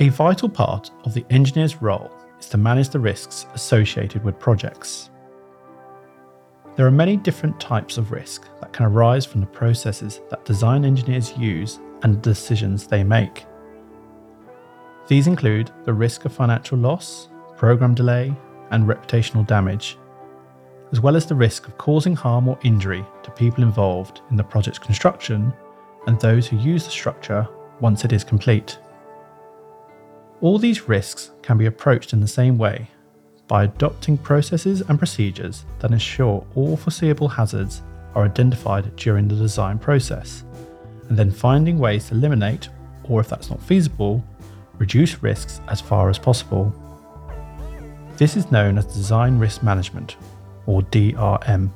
A vital part of the engineer's role is to manage the risks associated with projects. There are many different types of risk that can arise from the processes that design engineers use and the decisions they make. These include the risk of financial loss, program delay, and reputational damage, as well as the risk of causing harm or injury to people involved in the project's construction and those who use the structure once it is complete. All these risks can be approached in the same way by adopting processes and procedures that ensure all foreseeable hazards are identified during the design process, and then finding ways to eliminate, or if that's not feasible, reduce risks as far as possible. This is known as Design Risk Management, or DRM.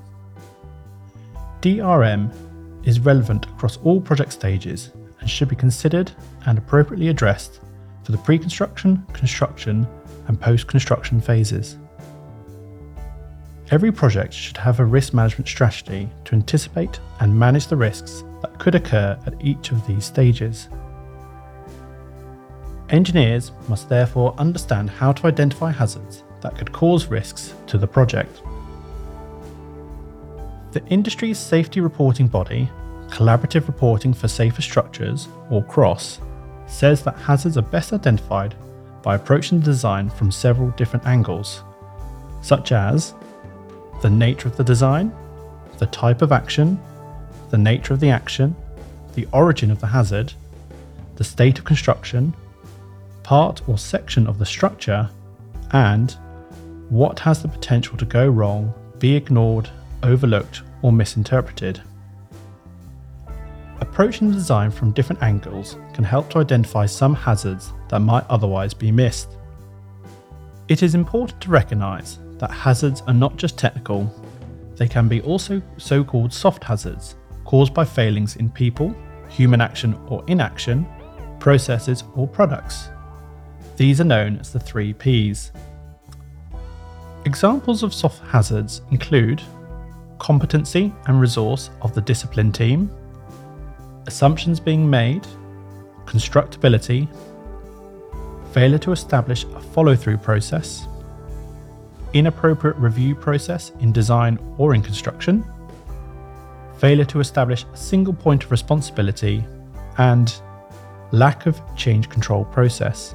DRM is relevant across all project stages and should be considered and appropriately addressed for the pre construction, construction, and post construction phases. Every project should have a risk management strategy to anticipate and manage the risks that could occur at each of these stages. Engineers must therefore understand how to identify hazards that could cause risks to the project. The industry's safety reporting body, Collaborative Reporting for Safer Structures, or CROSS, says that hazards are best identified by approaching the design from several different angles, such as the nature of the design, the type of action, the nature of the action, the origin of the hazard, the state of construction, part or section of the structure, and what has the potential to go wrong, be ignored, overlooked, or misinterpreted. Approaching the design from different angles can help to identify some hazards that might otherwise be missed. It is important to recognise that hazards are not just technical, they can be also so called soft hazards caused by failings in people, human action or inaction, processes, or products. These are known as the three Ps. Examples of soft hazards include competency and resource of the discipline team, assumptions being made, constructability, failure to establish a follow through process, inappropriate review process in design or in construction, failure to establish a single point of responsibility, and lack of change control process.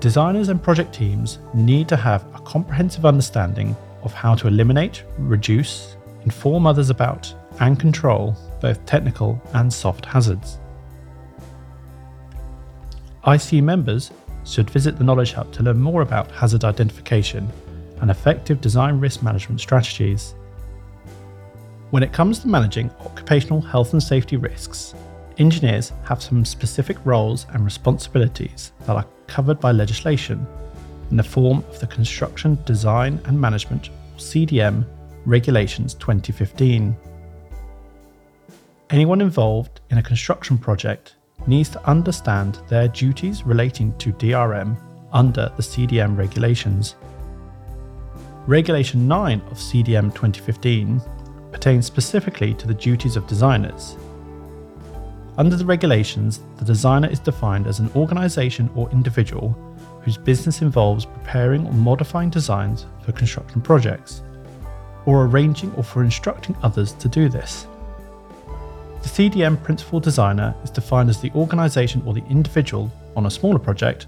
Designers and project teams need to have a comprehensive understanding of how to eliminate, reduce, inform others about, and control both technical and soft hazards. ICE members should visit the Knowledge Hub to learn more about hazard identification and effective design risk management strategies. When it comes to managing occupational health and safety risks, engineers have some specific roles and responsibilities that are covered by legislation in the form of the Construction Design and Management CDM Regulations 2015. Anyone involved in a construction project needs to understand their duties relating to DRM under the CDM regulations. Regulation 9 of CDM 2015 pertains specifically to the duties of designers. Under the regulations, the designer is defined as an organisation or individual whose business involves preparing or modifying designs for construction projects, or arranging or for instructing others to do this. The CDM principal designer is defined as the organisation or the individual on a smaller project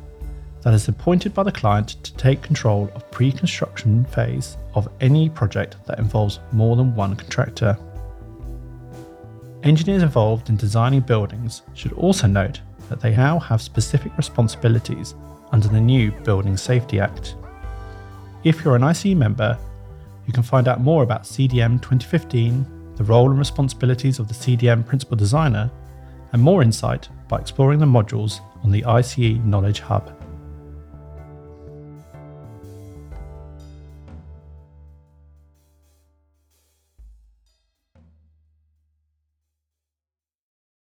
that is appointed by the client to take control of pre-construction phase of any project that involves more than one contractor. Engineers involved in designing buildings should also note that they now have specific responsibilities under the new Building Safety Act. If you're an ICE member, you can find out more about CDM 2015, the role and responsibilities of the CDM principal designer, and more insight by exploring the modules on the ICE Knowledge Hub.